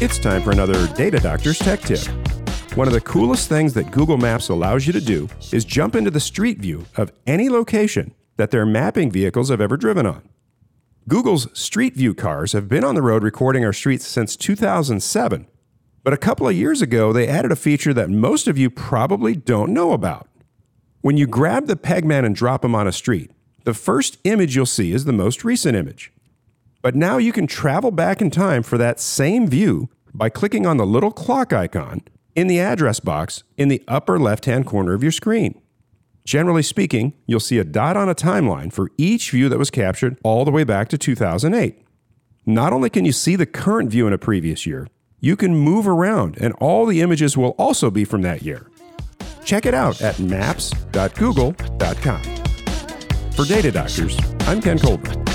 It's time for another Data Doctor's Tech Tip. One of the coolest things that Google Maps allows you to do is jump into the street view of any location that their mapping vehicles have ever driven on. Google's Street View cars have been on the road recording our streets since 2007, but a couple of years ago they added a feature that most of you probably don't know about. When you grab the Pegman and drop him on a street, the first image you'll see is the most recent image. But now you can travel back in time for that same view by clicking on the little clock icon in the address box in the upper left hand corner of your screen. Generally speaking, you'll see a dot on a timeline for each view that was captured all the way back to 2008. Not only can you see the current view in a previous year, you can move around and all the images will also be from that year. Check it out at maps.google.com. For Data Doctors, I'm Ken Colburn.